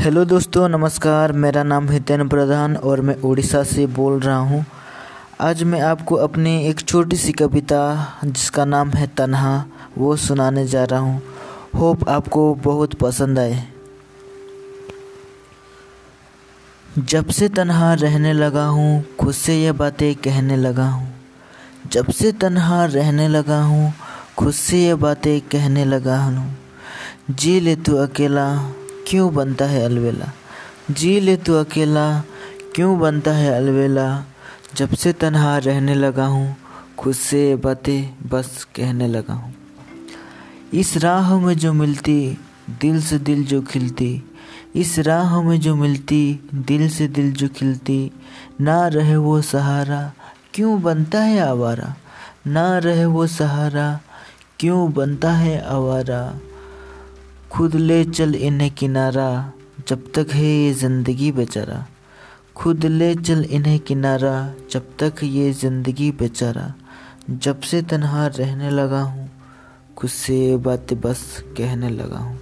Hello दोस्तों, नमस्कार। मेरा नाम हितेन प्रधान और मैं उड़ीसा से बोल रहा हूँ। आज मैं आपको अपनी एक छोटी सी कविता, जिसका नाम है तन्हा, वो सुनाने जा रहा हूँ। होप आपको बहुत पसंद आए। जब से तन्हा रहने लगा हूँ, खुद से ये बातें कहने लगा हूँ। जब से तन्हा रहने लगा हूँ, खुद से ये बातें कहने लगा हूँ। जी ले तू अकेला क्यों बनता है अलवेला? जी ले तू अकेला, क्यों बनता है अलवेला? जब से तनहा रहने लगा हूँ, खुद से बातें बस कहने लगा हूँ। इस राह में जो मिलती, दिल से दिल जो खिलती, इस राह में जो मिलती, दिल से दिल जो खिलती, ना रहे वो सहारा, क्यों बनता है आवारा? ना रहे वो सहारा, क्यों बनता है आवारा? खुद ले चल इन्हें किनारा, जब तक है ये ज़िंदगी बेचारा। खुद ले चल इन्हें किनारा, जब तक ये ज़िंदगी बेचारा। जब से तनहा रहने लगा हूँ, खुद से बातें बस कहने लगा हूँ।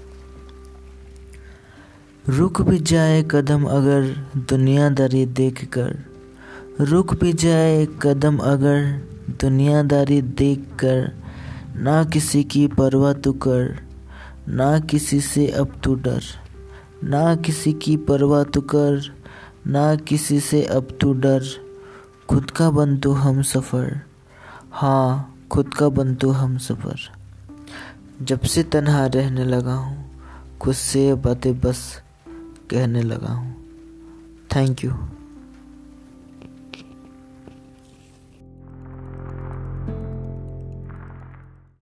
रुक भी जाए कदम अगर दुनियादारी देख कर रुक भी जाए कदम अगर दुनियादारी देख कर ना किसी की परवाह तो कर। ना किसी से अब तू डर, ना किसी की परवाह तू कर, ना किसी से अब तू डर। खुद का बन तो हम सफ़र हाँ खुद का बन तो हम सफ़र। जब से तन्हा रहने लगा हूँ, खुद से बातें बस कहने लगा हूँ। Thank you